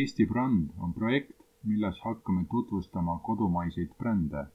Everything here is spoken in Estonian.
Eesti bränd on projekt, milles hakkame tutvustama kodumaiseid brände.